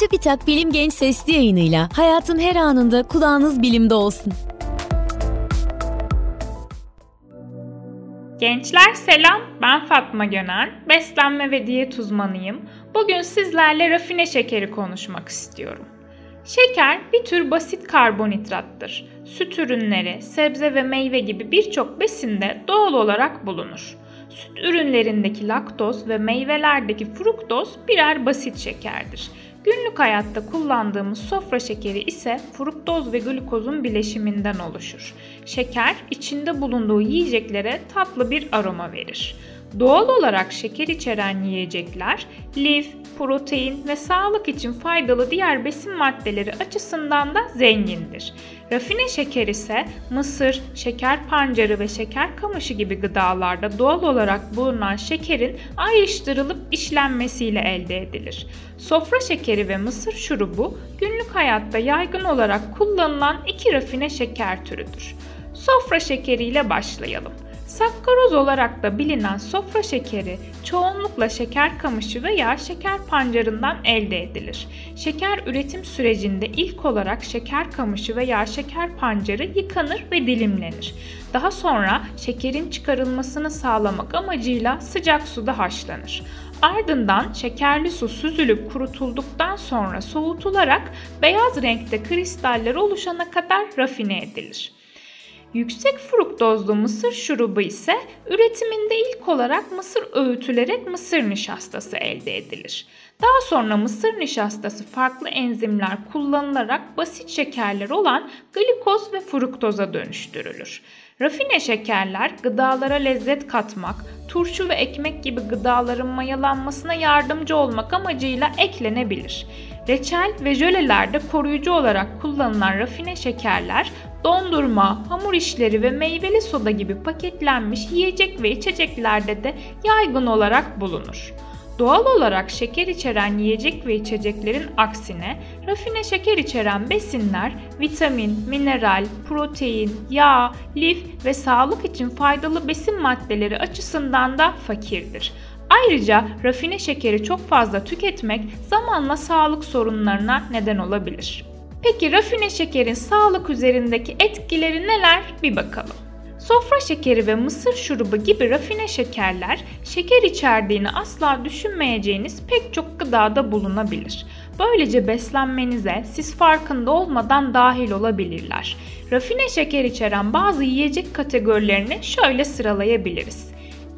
Çubitak Bilim Genç Sesli yayınıyla hayatın her anında kulağınız bilimde olsun. Gençler selam, ben Fatma Gönen, beslenme ve diyet uzmanıyım. Bugün sizlerle rafine şekeri konuşmak istiyorum. Şeker bir tür basit karbonhidrattır. Süt ürünleri, sebze ve meyve gibi birçok besinde doğal olarak bulunur. Süt ürünlerindeki laktoz ve meyvelerdeki fruktoz birer basit şekerdir. Günlük hayatta kullandığımız sofra şekeri ise fruktoz ve glukozun bileşiminden oluşur. Şeker içinde bulunduğu yiyeceklere tatlı bir aroma verir. Doğal olarak şeker içeren yiyecekler lif, protein ve sağlık için faydalı diğer besin maddeleri açısından da zengindir. Rafine şeker ise mısır, şeker pancarı ve şeker kamışı gibi gıdalarda doğal olarak bulunan şekerin ayrıştırılıp işlenmesiyle elde edilir. Sofra şekeri ve mısır şurubu günlük hayatta yaygın olarak kullanılan iki rafine şeker türüdür. Sofra şekeriyle başlayalım. Sakkaroz olarak da bilinen sofra şekeri çoğunlukla şeker kamışı veya şeker pancarından elde edilir. Şeker üretim sürecinde ilk olarak şeker kamışı veya şeker pancarı yıkanır ve dilimlenir. Daha sonra şekerin çıkarılmasını sağlamak amacıyla sıcak suda haşlanır. Ardından şekerli su süzülüp kurutulduktan sonra soğutularak beyaz renkte kristaller oluşana kadar rafine edilir. Yüksek fruktozlu mısır şurubu ise üretiminde ilk olarak mısır öğütülerek mısır nişastası elde edilir. Daha sonra mısır nişastası farklı enzimler kullanılarak basit şekerler olan glikoz ve fruktoza dönüştürülür. Rafine şekerler gıdalara lezzet katmak, turşu ve ekmek gibi gıdaların mayalanmasına yardımcı olmak amacıyla eklenebilir. Reçel ve jölelerde koruyucu olarak kullanılan rafine şekerler dondurma, hamur işleri ve meyveli soda gibi paketlenmiş yiyecek ve içeceklerde de yaygın olarak bulunur. Doğal olarak şeker içeren yiyecek ve içeceklerin aksine rafine şeker içeren besinler vitamin, mineral, protein, yağ, lif ve sağlık için faydalı besin maddeleri açısından da fakirdir. Ayrıca rafine şekeri çok fazla tüketmek zamanla sağlık sorunlarına neden olabilir. Peki rafine şekerin sağlık üzerindeki etkileri neler bir bakalım. Sofra şekeri ve mısır şurubu gibi rafine şekerler şeker içerdiğini asla düşünmeyeceğiniz pek çok gıdada bulunabilir. Böylece beslenmenize siz farkında olmadan dahil olabilirler. Rafine şeker içeren bazı yiyecek kategorilerini şöyle sıralayabiliriz.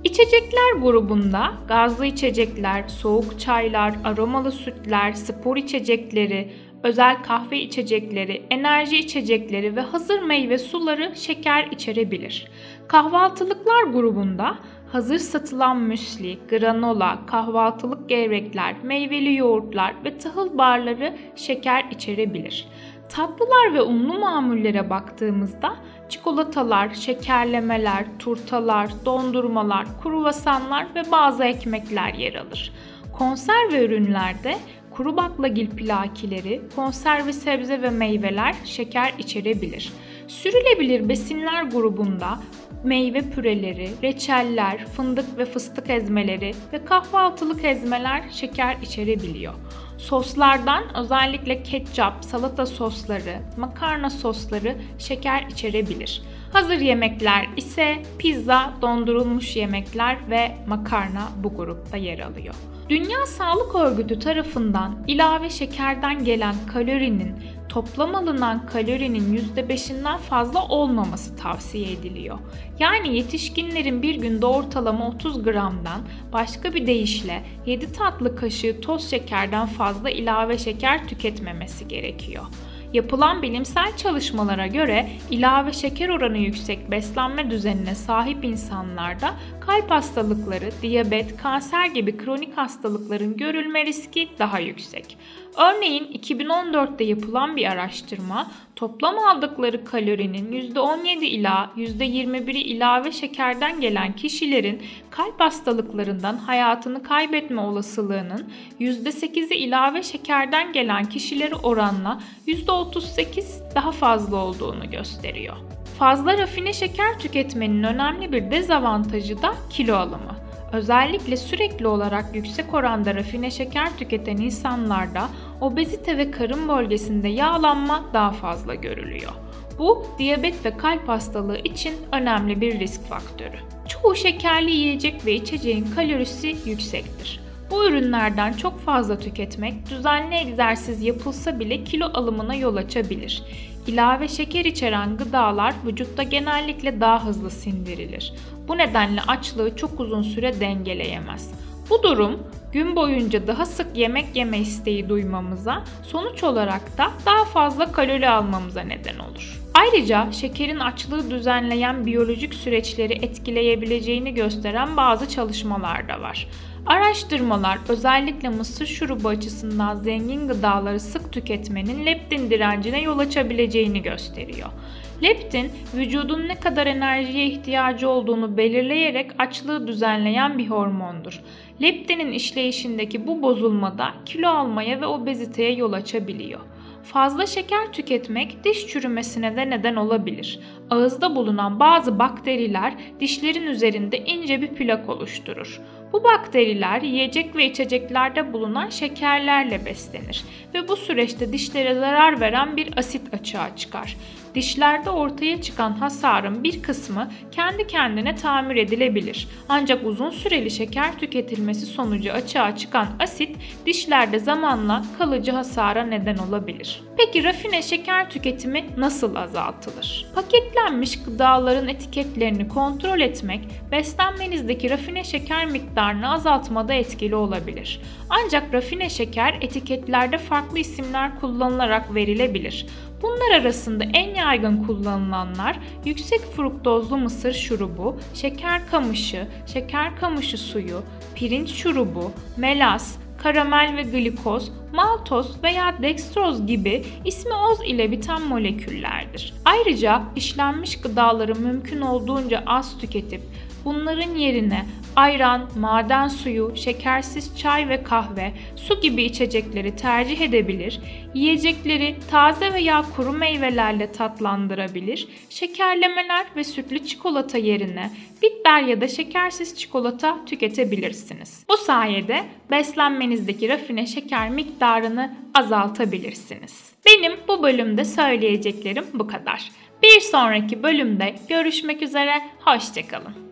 İçecekler grubunda gazlı içecekler, soğuk çaylar, aromalı sütler, spor içecekleri, özel kahve içecekleri, enerji içecekleri ve hazır meyve suları şeker içerebilir. Kahvaltılıklar grubunda hazır satılan müsli, granola, kahvaltılık gevrekler, meyveli yoğurtlar ve tahıl barları şeker içerebilir. Tatlılar ve unlu mamullere baktığımızda çikolatalar, şekerlemeler, turtalar, dondurmalar, kruvasanlar ve bazı ekmekler yer alır. Konserve ürünlerde kuru baklagil plakileri, konserve sebze ve meyveler şeker içerebilir. Sürülebilir besinler grubunda meyve püreleri, reçeller, fındık ve fıstık ezmeleri ve kahvaltılık ezmeler şeker içerebiliyor. Soslardan özellikle ketçap, salata sosları, makarna sosları şeker içerebilir. Hazır yemekler ise pizza, dondurulmuş yemekler ve makarna bu grupta yer alıyor. Dünya Sağlık Örgütü tarafından ilave şekerden gelen kalorinin toplam alınan kalorinin %5'inden fazla olmaması tavsiye ediliyor. Yani yetişkinlerin bir günde ortalama 30 gramdan başka bir deyişle 7 tatlı kaşığı toz şekerden fazla ilave şeker tüketmemesi gerekiyor. Yapılan bilimsel çalışmalara göre ilave şeker oranı yüksek beslenme düzenine sahip insanlarda kalp hastalıkları, diyabet, kanser gibi kronik hastalıkların görülme riski daha yüksek. Örneğin 2014'te yapılan bir araştırma toplam aldıkları kalorinin %17 ila %21'i ilave şekerden gelen kişilerin kalp hastalıklarından hayatını kaybetme olasılığının %8'i ilave şekerden gelen kişileri oranla %38 daha fazla olduğunu gösteriyor. Fazla rafine şeker tüketmenin önemli bir dezavantajı da kilo alımı. Özellikle sürekli olarak yüksek oranda rafine şeker tüketen insanlarda obezite ve karın bölgesinde yağlanma daha fazla görülüyor. Bu diyabet ve kalp hastalığı için önemli bir risk faktörü. Çoğu şekerli yiyecek ve içeceğin kalorisi yüksektir. Bu ürünlerden çok fazla tüketmek düzenli egzersiz yapılsa bile kilo alımına yol açabilir. İlave şeker içeren gıdalar vücutta genellikle daha hızlı sindirilir. Bu nedenle açlığı çok uzun süre dengeleyemez. Bu durum gün boyunca daha sık yemek yeme isteği duymamıza, sonuç olarak da daha fazla kalori almamıza neden olur. Ayrıca şekerin açlığı düzenleyen biyolojik süreçleri etkileyebileceğini gösteren bazı çalışmalar da var. Araştırmalar özellikle mısır şurubu açısından zengin gıdaları sık tüketmenin leptin direncine yol açabileceğini gösteriyor. Leptin, vücudun ne kadar enerjiye ihtiyacı olduğunu belirleyerek açlığı düzenleyen bir hormondur. Leptinin işleyişindeki bu bozulmada kilo almaya ve obeziteye yol açabiliyor. Fazla şeker tüketmek diş çürümesine de neden olabilir. Ağızda bulunan bazı bakteriler dişlerin üzerinde ince bir plak oluşturur. Bu bakteriler yiyecek ve içeceklerde bulunan şekerlerle beslenir ve bu süreçte dişlere zarar veren bir asit açığa çıkar. Dişlerde ortaya çıkan hasarın bir kısmı kendi kendine tamir edilebilir. Ancak uzun süreli şeker tüketilmesi sonucu açığa çıkan asit dişlerde zamanla kalıcı hasara neden olabilir. Peki rafine şeker tüketimi nasıl azaltılır? Paketlenmiş gıdaların etiketlerini kontrol etmek beslenmenizdeki rafine şeker miktarını azaltmada etkili olabilir. Ancak rafine şeker etiketlerde farklı isimler kullanılarak verilebilir. Bunlar arasında en yaygın kullanılanlar yüksek fruktozlu mısır şurubu, şeker kamışı, şeker kamışı suyu, pirinç şurubu, melas, karamel ve glikoz, maltoz veya dextroz gibi ismi oz ile biten moleküllerdir. Ayrıca işlenmiş gıdaları mümkün olduğunca az tüketip bunların yerine ayran, maden suyu, şekersiz çay ve kahve, su gibi içecekleri tercih edebilir, yiyecekleri taze veya kuru meyvelerle tatlandırabilir, şekerlemeler ve sütlü çikolata yerine bitter ya da şekersiz çikolata tüketebilirsiniz. Bu sayede beslenmenizdeki rafine şeker miktarını azaltabilirsiniz. Benim bu bölümde söyleyeceklerim bu kadar. Bir sonraki bölümde görüşmek üzere, hoşçakalın.